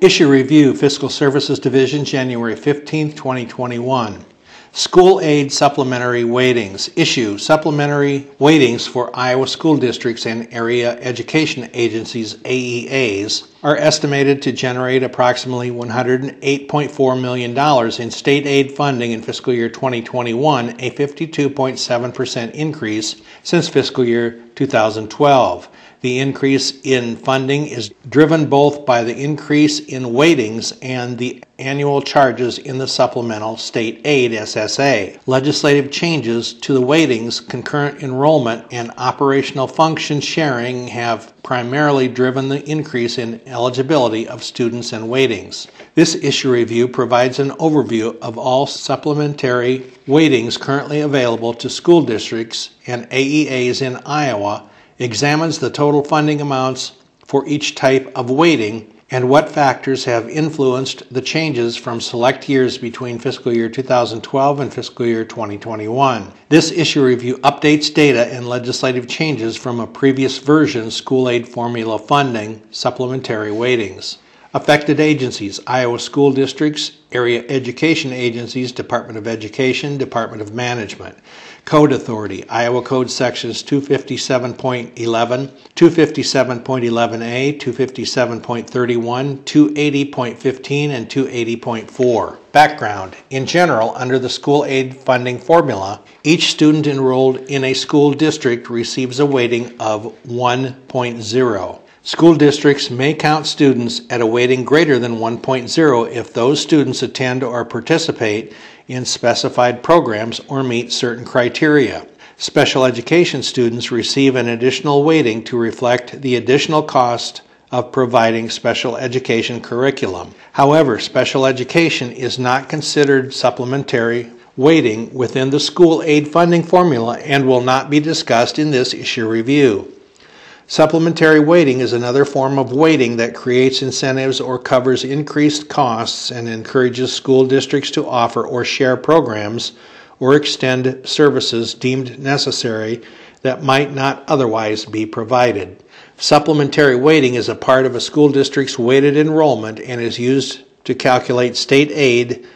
Issue Review Fiscal Services Division, January 15, 2021. School Aid Supplementary Weightings. Issue Supplementary Weightings for Iowa School Districts and Area Education Agencies, AEAs, are estimated to generate approximately $108.4 million in state aid funding in fiscal year 2021, a 52.7% increase since fiscal year 2012. The increase in funding is driven both by the increase in weightings and the annual charges in the supplemental state aid SSA. Legislative changes to the weightings, concurrent enrollment, and operational function sharing have primarily driven the increase in eligibility of students and weightings. This issue review provides an overview of all supplementary weightings currently available to school districts and AEAs in Iowa examines the total funding amounts for each type of weighting and what factors have influenced the changes from select years between fiscal year 2012 and fiscal year 2021. This issue review updates data and legislative changes from a previous version school aid formula funding supplementary weightings. Affected agencies Iowa school districts, area education agencies, Department of Education, Department of Management. Code Authority, Iowa Code Sections 257.11, 257.11a, 257.31, 280.15, and 280.4. Background In general, under the school aid funding formula, each student enrolled in a school district receives a weighting of 1.0. School districts may count students at a weighting greater than 1.0 if those students attend or participate in specified programs or meet certain criteria. Special education students receive an additional weighting to reflect the additional cost of providing special education curriculum. However, special education is not considered supplementary weighting within the school aid funding formula and will not be discussed in this issue review. Supplementary weighting is another form of weighting that creates incentives or covers increased costs and encourages school districts to offer or share programs or extend services deemed necessary that might not otherwise be provided. Supplementary weighting is a part of a school district's weighted enrollment and is used to calculate state aid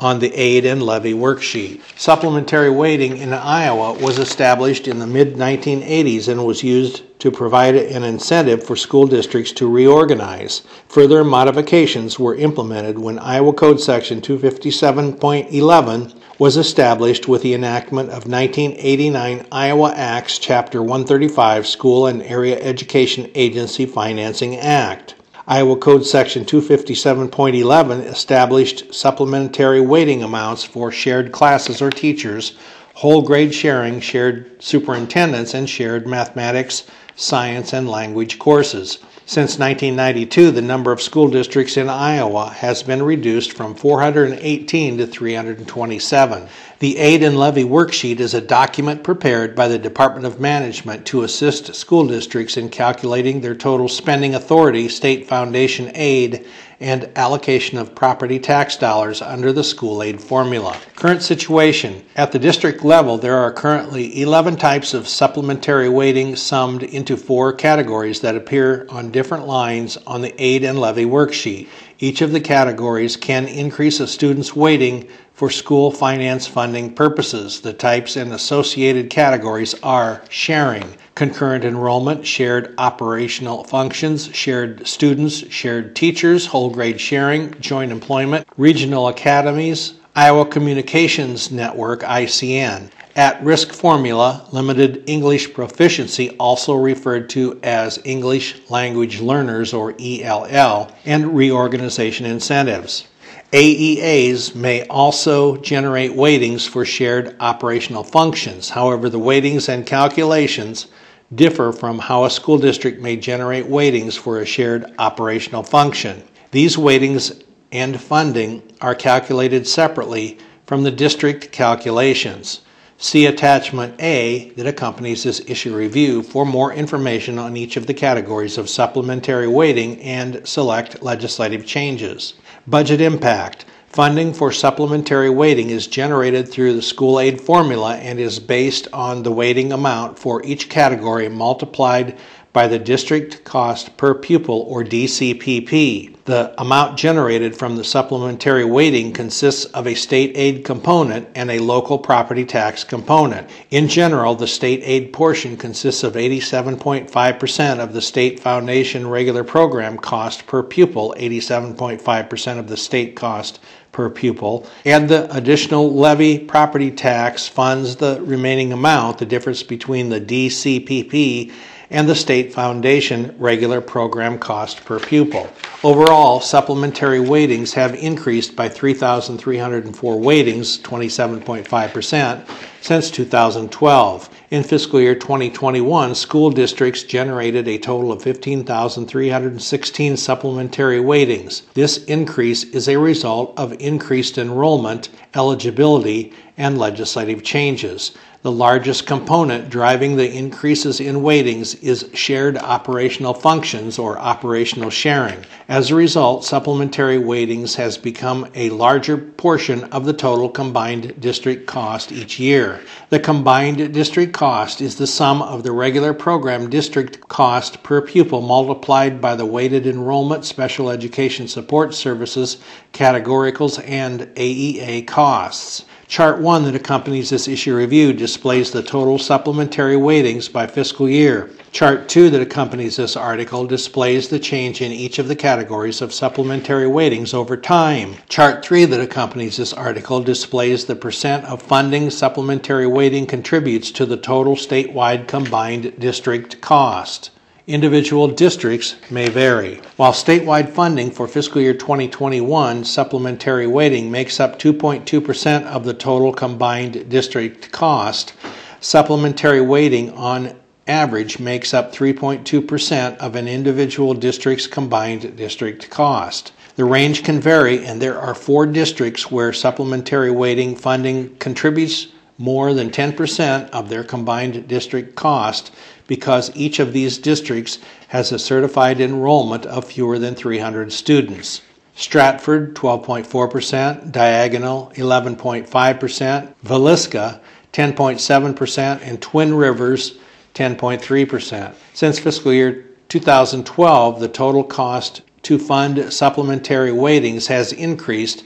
on the aid and levy worksheet. Supplementary weighting in Iowa was established in the mid 1980s and was used to provide an incentive for school districts to reorganize. Further modifications were implemented when Iowa Code Section 257.11 was established with the enactment of 1989 Iowa Acts Chapter 135 School and Area Education Agency Financing Act. Iowa Code Section 257.11 established supplementary weighting amounts for shared classes or teachers, whole grade sharing, shared superintendents, and shared mathematics, science, and language courses. Since 1992, the number of school districts in Iowa has been reduced from 418 to 327. The Aid and Levy Worksheet is a document prepared by the Department of Management to assist school districts in calculating their total spending authority, state foundation aid, and allocation of property tax dollars under the school aid formula. Current situation At the district level, there are currently 11 types of supplementary weighting summed into four categories that appear on different lines on the aid and levy worksheet. Each of the categories can increase a student's weighting for school finance funding purposes. The types and associated categories are sharing, concurrent enrollment, shared operational functions, shared students, shared teachers, whole grade sharing, joint employment, regional academies, Iowa Communications Network, ICN, at risk formula, limited English proficiency, also referred to as English language learners or ELL, and reorganization incentives. AEAs may also generate weightings for shared operational functions. However, the weightings and calculations differ from how a school district may generate weightings for a shared operational function. These weightings and funding are calculated separately from the district calculations. See Attachment A that accompanies this issue review for more information on each of the categories of supplementary weighting and select legislative changes. Budget impact. Funding for supplementary weighting is generated through the school aid formula and is based on the weighting amount for each category multiplied by the District Cost Per Pupil or DCPP. The amount generated from the supplementary weighting consists of a state aid component and a local property tax component. In general, the state aid portion consists of 87.5% of the state foundation regular program cost per pupil, 87.5% of the state cost per pupil, and the additional levy property tax funds the remaining amount, the difference between the DCPP and the state foundation regular program cost per pupil. Overall, supplementary weightings have increased by 3,304 weightings, 27.5%, since 2012. In fiscal year 2021, school districts generated a total of 15,316 supplementary weightings. This increase is a result of increased enrollment, eligibility, and legislative changes. The largest component driving the increases in weightings is shared operational functions or operational sharing. As a result, supplementary weightings has become a larger portion of the total combined district cost each year. The combined district cost is the sum of the regular program district cost per pupil multiplied by the weighted enrollment, special education support services, categoricals, and AEA costs. Chart 1 that accompanies this issue review displays the total supplementary weightings by fiscal year. Chart 2 that accompanies this article displays the change in each of the categories of supplementary weightings over time. Chart 3 that accompanies this article displays the percent of funding supplementary weighting contributes to the total statewide combined district cost. Individual districts may vary. While statewide funding for fiscal year 2021 supplementary weighting makes up 2.2% of the total combined district cost, supplementary weighting on average makes up 3.2% of an individual district's combined district cost. The range can vary, and there are four districts where supplementary weighting funding contributes more than 10% of their combined district cost because each of these districts has a certified enrollment of fewer than 300 students. Stratford 12.4%, Diagonal 11.5%, Villisca 10.7%, and Twin Rivers 10.3%. Since fiscal year 2012, the total cost to fund supplementary weightings has increased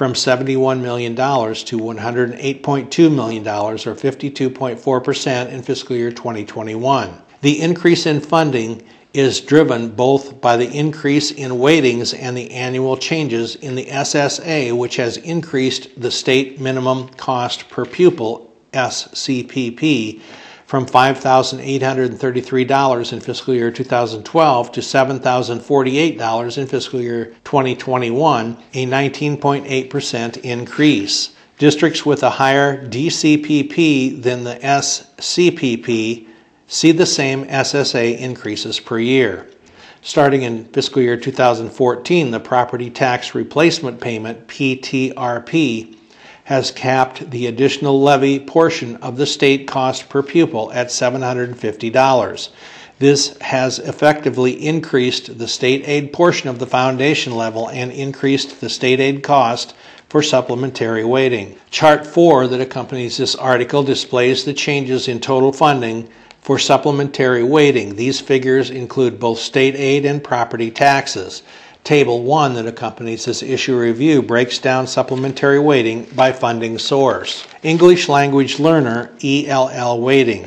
from $71 million to $108.2 million, or 52.4% in fiscal year 2021. The increase in funding is driven both by the increase in weightings and the annual changes in the SSA, which has increased the state minimum cost per pupil, SCPP, from $5,833 in fiscal year 2012 to $7,048 in fiscal year 2021, a 19.8% increase. Districts with a higher DCPP than the SCPP see the same SSA increases per year. Starting in fiscal year 2014, the property tax replacement payment, PTRP, has capped the additional levy portion of the state cost per pupil at $750. This has effectively increased the state aid portion of the foundation level and increased the state aid cost for supplementary weighting. Chart 4 that accompanies this article displays the changes in total funding for supplementary weighting. These figures include both state aid and property taxes. Table 1 that accompanies this issue review breaks down supplementary weighting by funding source. English Language Learner ELL weighting.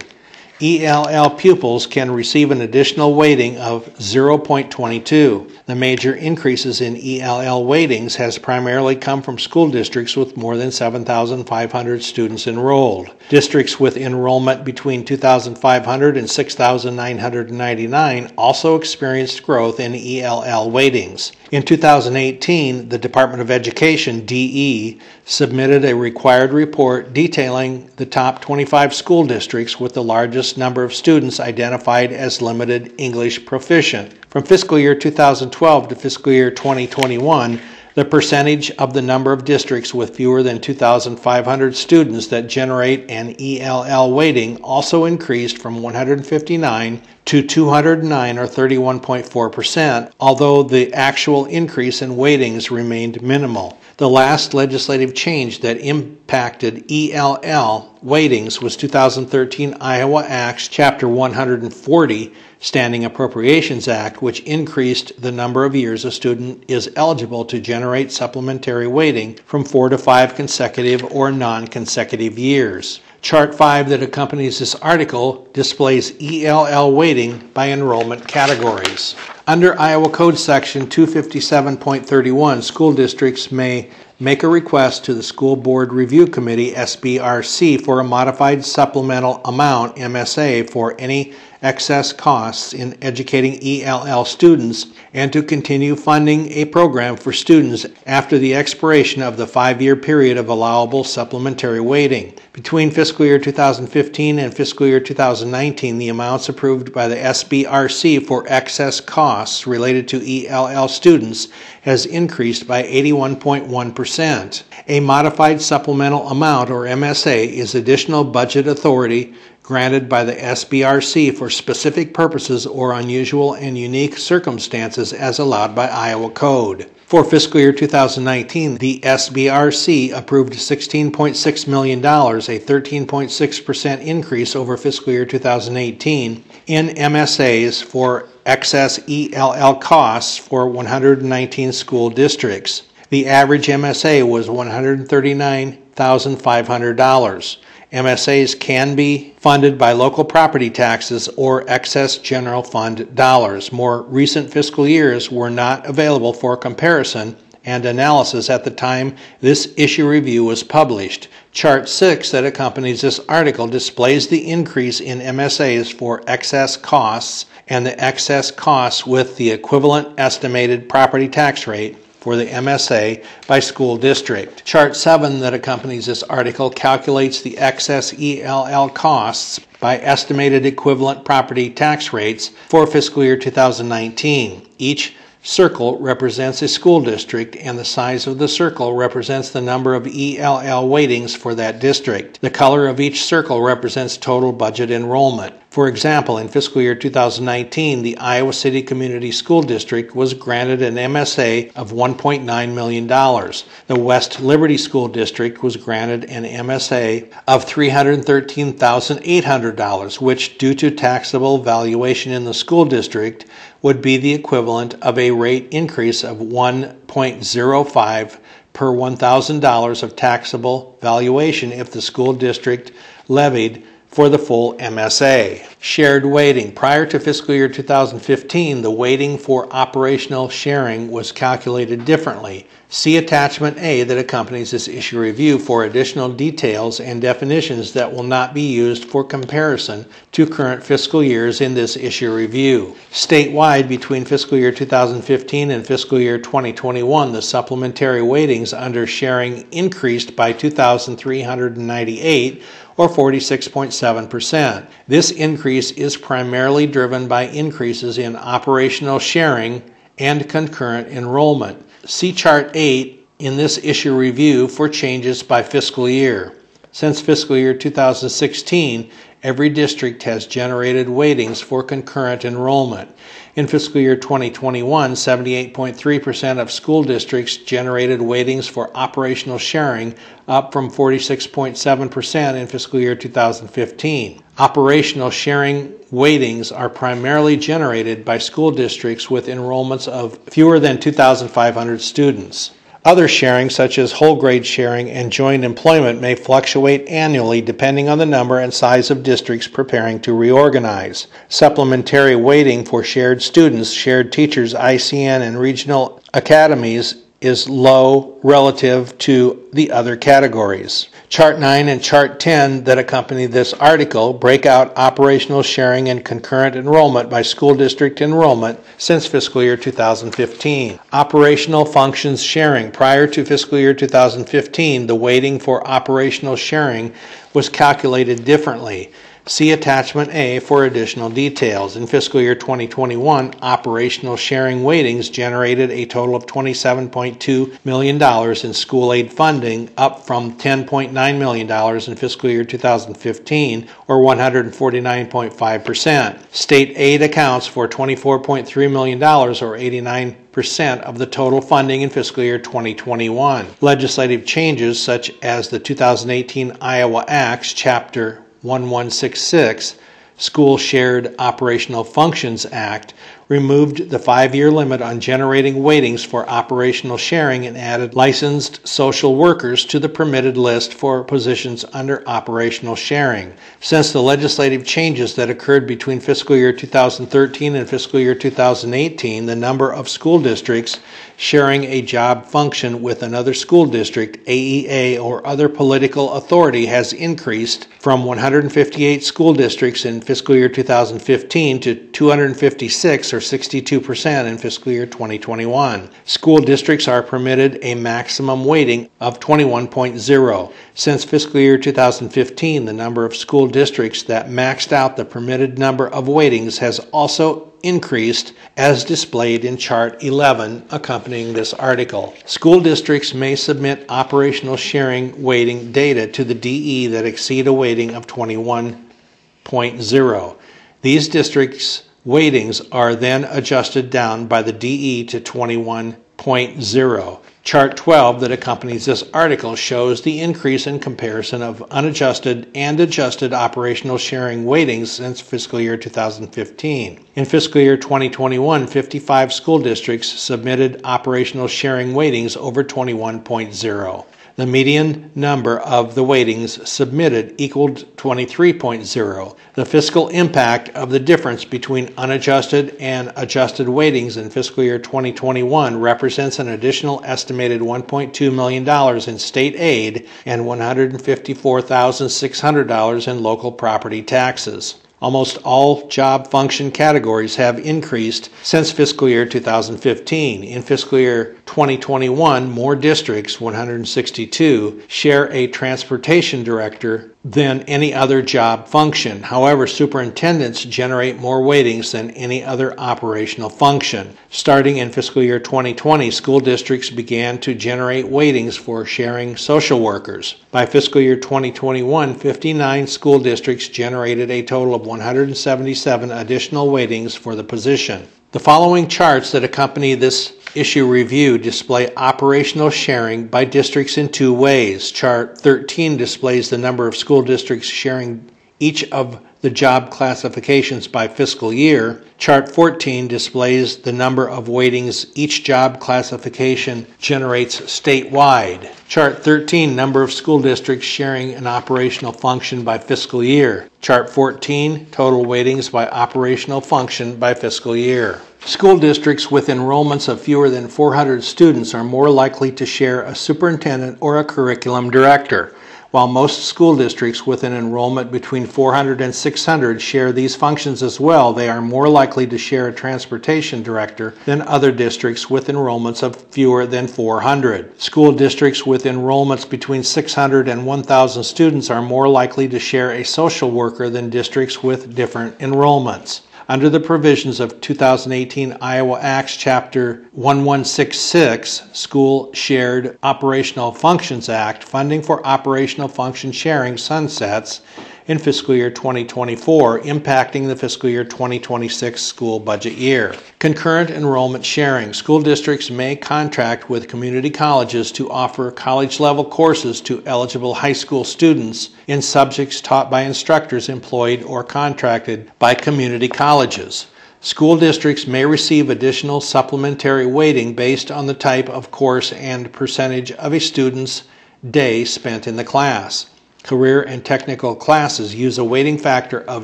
ELL pupils can receive an additional weighting of 0.22. The major increases in ELL weightings has primarily come from school districts with more than 7,500 students enrolled. Districts with enrollment between 2,500 and 6,999 also experienced growth in ELL weightings. In 2018, the Department of Education, DE, submitted a required report detailing the top 25 school districts with the largest number of students identified as limited English proficient. From fiscal year 2012 to fiscal year 2021, the percentage of the number of districts with fewer than 2,500 students that generate an ELL weighting also increased from 159 to 209 or 31.4%, although the actual increase in weightings remained minimal. The last legislative change that impacted ELL weightings was 2013 Iowa Acts Chapter 140 Standing Appropriations Act, which increased the number of years a student is eligible to generate supplementary weighting from four to five consecutive or non consecutive years. Chart 5 that accompanies this article displays ELL weighting by enrollment categories. Under Iowa Code Section 257.31, school districts may make a request to the School Board Review Committee SBRC for a modified supplemental amount MSA for any excess costs in educating ELL students and to continue funding a program for students after the expiration of the five year period of allowable supplementary weighting. Between fiscal year 2015 and fiscal year 2019, the amounts approved by the SBRC for excess costs related to ELL students has increased by 81.1%. A modified supplemental amount, or MSA, is additional budget authority granted by the SBRC for specific purposes or unusual and unique circumstances as allowed by Iowa Code. For fiscal year 2019, the SBRC approved $16.6 million, a 13.6% increase over fiscal year 2018, in MSAs for excess ELL costs for 119 school districts. The average MSA was $139,500. MSAs can be funded by local property taxes or excess general fund dollars. More recent fiscal years were not available for comparison and analysis at the time this issue review was published. Chart 6 that accompanies this article displays the increase in MSAs for excess costs and the excess costs with the equivalent estimated property tax rate for the MSA by school district. Chart 7 that accompanies this article calculates the excess ELL costs by estimated equivalent property tax rates for fiscal year 2019. Each circle represents a school district, and the size of the circle represents the number of ELL weightings for that district. The color of each circle represents total budget enrollment. For example, in fiscal year 2019, the Iowa City Community School District was granted an MSA of $1.9 million. The West Liberty School District was granted an MSA of $313,800, which, due to taxable valuation in the school district, would be the equivalent of a rate increase of 1.05 per $1,000 of taxable valuation if the school district levied for the full MSA. Shared weighting. Prior to fiscal year 2015, the weighting for operational sharing was calculated differently. See attachment A that accompanies this issue review for additional details and definitions that will not be used for comparison to current fiscal years in this issue review. Statewide, between fiscal year 2015 and fiscal year 2021, the supplementary weightings under sharing increased by 2,398 or 46.7%. This increase is primarily driven by increases in operational sharing and concurrent enrollment. See Chart 8 in this issue review for changes by fiscal year. Since fiscal year 2016, every district has generated weightings for concurrent enrollment. In fiscal year 2021, 78.3% of school districts generated weightings for operational sharing, up from 46.7% in fiscal year 2015. Operational sharing weightings are primarily generated by school districts with enrollments of fewer than 2,500 students. Other sharing, such as whole grade sharing and joint employment, may fluctuate annually depending on the number and size of districts preparing to reorganize. Supplementary weighting for shared students, shared teachers, ICN, and regional academies is low relative to the other categories. Chart 9 and Chart 10 that accompany this article break out operational sharing and concurrent enrollment by school district enrollment since fiscal year 2015. Operational functions sharing. Prior to fiscal year 2015, the weighting for operational sharing was calculated differently. See attachment A for additional details. In fiscal year 2021, operational sharing weightings generated a total of $27.2 million in school aid funding, up from $10.9 million in fiscal year 2015, or 149.5%. State aid accounts for $24.3 million, or 89 percent of the total funding in fiscal year 2021. Legislative changes such as the 2018 Iowa Acts Chapter 1166 School Shared Operational Functions Act removed the five year limit on generating weightings for operational sharing and added licensed social workers to the permitted list for positions under operational sharing. Since the legislative changes that occurred between fiscal year 2013 and fiscal year 2018, the number of school districts sharing a job function with another school district, AEA, or other political authority has increased from 158 school districts in fiscal year 2015 to 256 or 62% in fiscal year 2021. School districts are permitted a maximum weighting of 21.0. Since fiscal year 2015, the number of school districts that maxed out the permitted number of weightings has also increased as displayed in chart 11 accompanying this article. School districts may submit operational sharing weighting data to the DE that exceed a weighting of 21.0. These districts' weightings are then adjusted down by the DE to 21.0. Chart 12 that accompanies this article shows the increase in comparison of unadjusted and adjusted operational sharing weightings since fiscal year 2015. In fiscal year 2021, 55 school districts submitted operational sharing weightings over 21.0. The median number of the weightings submitted equaled 23.0. The fiscal impact of the difference between unadjusted and adjusted weightings in fiscal year 2021 represents an additional estimated $1.2 million in state aid and $154,600 in local property taxes. Almost all job function categories have increased since fiscal year 2015. In fiscal year 2021, more districts, 162, share a transportation director than any other job function. However, superintendents generate more weightings than any other operational function. Starting in fiscal year 2020, school districts began to generate weightings for sharing social workers. By fiscal year 2021, 59 school districts generated a total of 177 additional weightings for the position. The following charts that accompany this issue review display operational sharing by districts in two ways. Chart 13 displays the number of school districts sharing each of the job classifications by fiscal year. Chart 14 displays the number of weightings each job classification generates statewide. Chart 13, number of school districts sharing an operational function by fiscal year. Chart 14, total weightings by operational function by fiscal year. School districts with enrollments of fewer than 400 students are more likely to share a superintendent or a curriculum director. While most school districts with an enrollment between 400 and 600 share these functions as well, they are more likely to share a transportation director than other districts with enrollments of fewer than 400. School districts with enrollments between 600 and 1,000 students are more likely to share a social worker than districts with different enrollments under the provisions of 2018 Iowa Acts Chapter 1166, School Shared Operational Functions Act, funding for operational function sharing sunsets in fiscal year 2024, impacting the fiscal year 2026 school budget year. Concurrent enrollment sharing. School districts may contract with community colleges to offer college level courses to eligible high school students in subjects taught by instructors employed or contracted by community colleges. School districts may receive additional supplementary weighting based on the type of course and percentage of a student's day spent in the class. Career and technical classes use a weighting factor of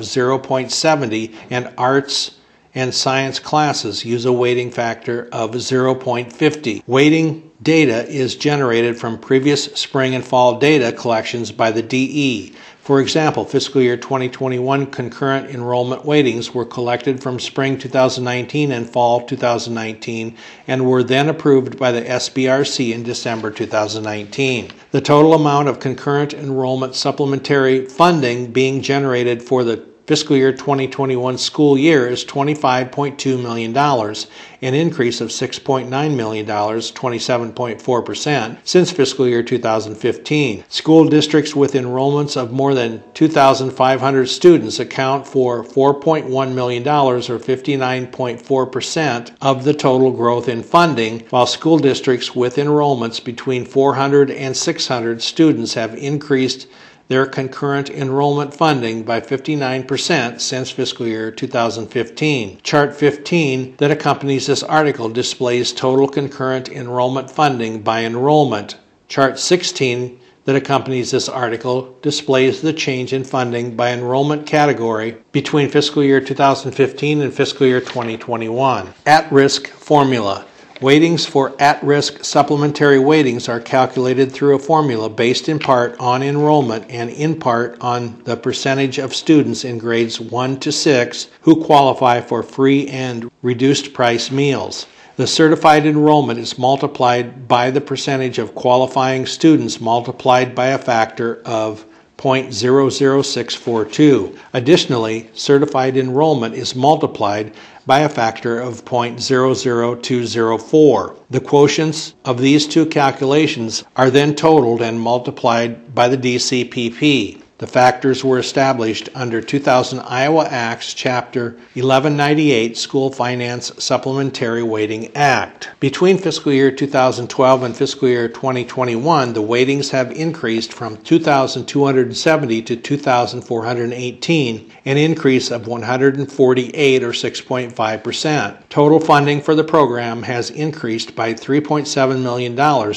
0.70, and arts and science classes use a weighting factor of 0.50. Weighting data is generated from previous spring and fall data collections by the DE. For example, fiscal year 2021 concurrent enrollment weightings were collected from spring 2019 and fall 2019 and were then approved by the SBRC in December 2019. The total amount of concurrent enrollment supplementary funding being generated for the fiscal year 2021 school year is $25.2 million, an increase of $6.9 million, 27.4%, since fiscal year 2015. School districts with enrollments of more than 2,500 students account for $4.1 million, or 59.4%, of the total growth in funding, while school districts with enrollments between 400 and 600 students have increased their concurrent enrollment funding by 59% since fiscal year 2015. Chart 15 that accompanies this article displays total concurrent enrollment funding by enrollment. Chart 16 that accompanies this article displays the change in funding by enrollment category between fiscal year 2015 and fiscal year 2021. At risk formula. Weightings for at risk supplementary weightings are calculated through a formula based in part on enrollment and in part on the percentage of students in grades 1 to 6 who qualify for free and reduced price meals. The certified enrollment is multiplied by the percentage of qualifying students multiplied by a factor of 0.00642. Additionally, certified enrollment is multiplied by a factor of 0.00204. The quotients of these two calculations are then totaled and multiplied by the DCPP. The factors were established under 2000 Iowa Acts Chapter 1198 School Finance Supplementary Weighting Act. Between fiscal year 2012 and fiscal year 2021, the weightings have increased from 2,270 to 2,418, an increase of 148 or 6.5%. Total funding for the program has increased by $3.7 million,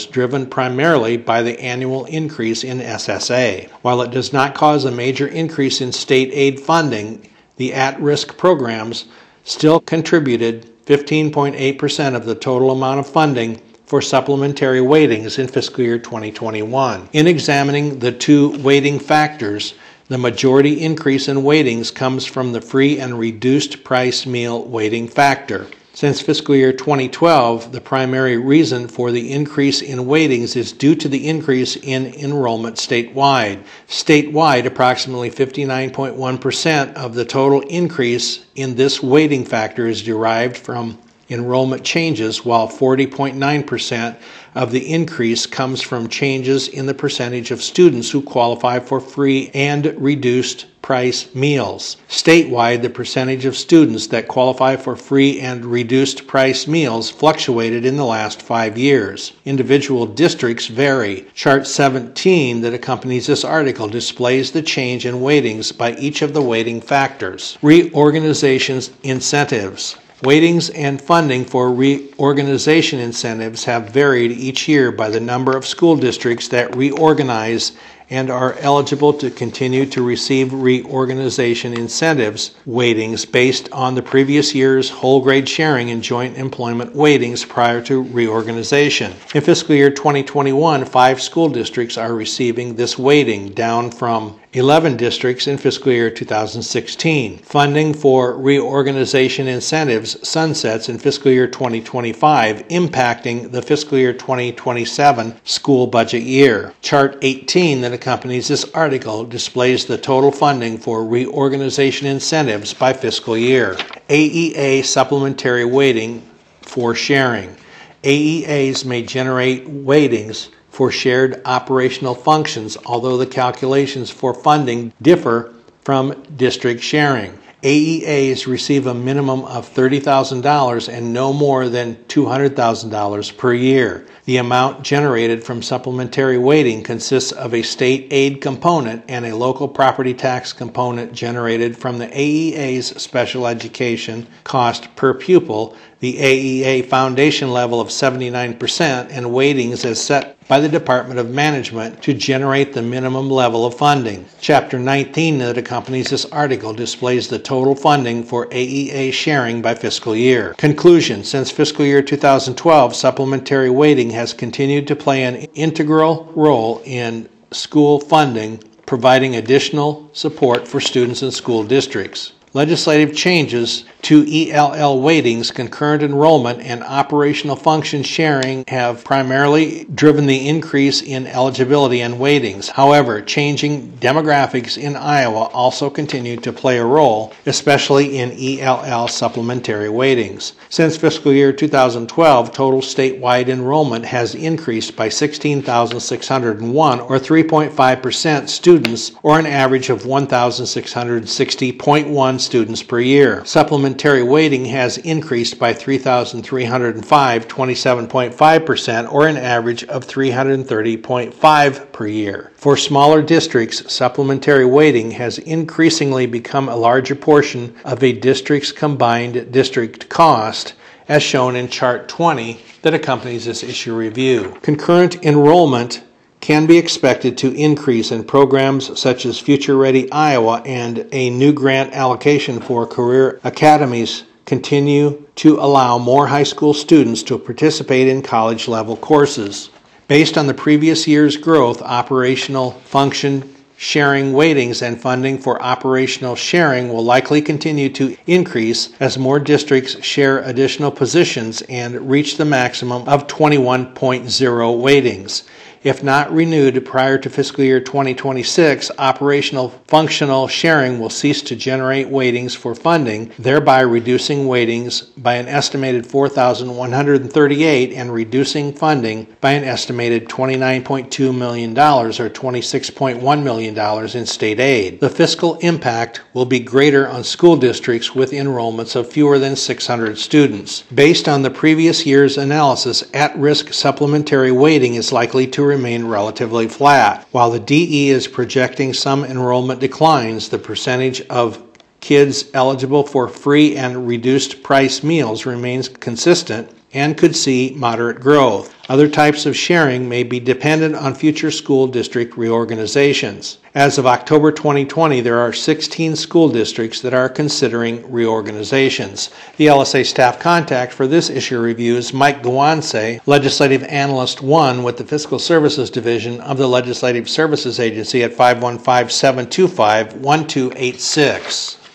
driven primarily by the annual increase in SSA. While it does not cause a major increase in state aid funding, the at risk programs still contributed 15.8% of the total amount of funding for supplementary weightings in fiscal year 2021. In examining the two weighting factors, the majority increase in weightings comes from the free and reduced price meal weighting factor. Since fiscal year 2012, the primary reason for the increase in weightings is due to the increase in enrollment statewide. Statewide, approximately 59.1% of the total increase in this weighting factor is derived from enrollment changes, while 40.9% of the increase comes from changes in the percentage of students who qualify for free and reduced price meals. Statewide, the percentage of students that qualify for free and reduced price meals fluctuated in the last five years. Individual districts vary. Chart 17 that accompanies this article displays the change in weightings by each of the weighting factors. Reorganizations incentives. Weightings and funding for reorganization incentives have varied each year by the number of school districts that reorganize and are eligible to continue to receive reorganization incentives weightings based on the previous year's whole grade sharing and joint employment weightings prior to reorganization. In fiscal year 2021, five school districts are receiving this weighting, down from 11 districts in fiscal year 2016. Funding for reorganization incentives sunsets in fiscal year 2025, impacting the fiscal year 2027 school budget year. Chart 18 that accompanies this article displays the total funding for reorganization incentives by fiscal year. AEA supplementary weighting for sharing. AEAs may generate weightings for shared operational functions, although the calculations for funding differ from district sharing. AEAs receive a minimum of $30,000 and no more than $200,000 per year. The amount generated from supplementary weighting consists of a state aid component and a local property tax component generated from the AEA's special education cost per pupil the AEA foundation level of 79% and weightings as set by the Department of Management to generate the minimum level of funding. Chapter 19 that accompanies this article displays the total funding for AEA sharing by fiscal year. Conclusion Since fiscal year 2012, supplementary weighting has continued to play an integral role in school funding providing additional support for students and school districts. Legislative changes to ELL weightings, concurrent enrollment, and operational function sharing have primarily driven the increase in eligibility and weightings. However, changing demographics in Iowa also continue to play a role, especially in ELL supplementary weightings. Since fiscal year 2012, total statewide enrollment has increased by 16,601 or 3.5% students or an average of 1,660.1 students per year. Supplementary weighting has increased by 3,305, 27.5%, or an average of 330.5 per year. For smaller districts, supplementary weighting has increasingly become a larger portion of a district's combined district cost as shown in Chart 20 that accompanies this issue review. Concurrent enrollment can be expected to increase in programs such as Future Ready Iowa and a new grant allocation for career academies continue to allow more high school students to participate in college level courses. Based on the previous year's growth, operational function sharing weightings and funding for operational sharing will likely continue to increase as more districts share additional positions and reach the maximum of 21.0 weightings. If not renewed prior to fiscal year 2026, operational functional sharing will cease to generate weightings for funding, thereby reducing weightings by an estimated 4,138 and reducing funding by an estimated $29.2 million or $26.1 million in state aid. The fiscal impact will be greater on school districts with enrollments of fewer than 600 students. Based on the previous year's analysis, at risk supplementary weighting is likely to remain relatively flat. While the DE is projecting some enrollment declines, the percentage of kids eligible for free and reduced price meals remains consistent and could see moderate growth. Other types of sharing may be dependent on future school district reorganizations. As of October 2020, there are 16 school districts that are considering reorganizations. The LSA staff contact for this issue review is Mike Gawanse, Legislative Analyst 1 with the Fiscal Services Division of the Legislative Services Agency at 515 725 1286.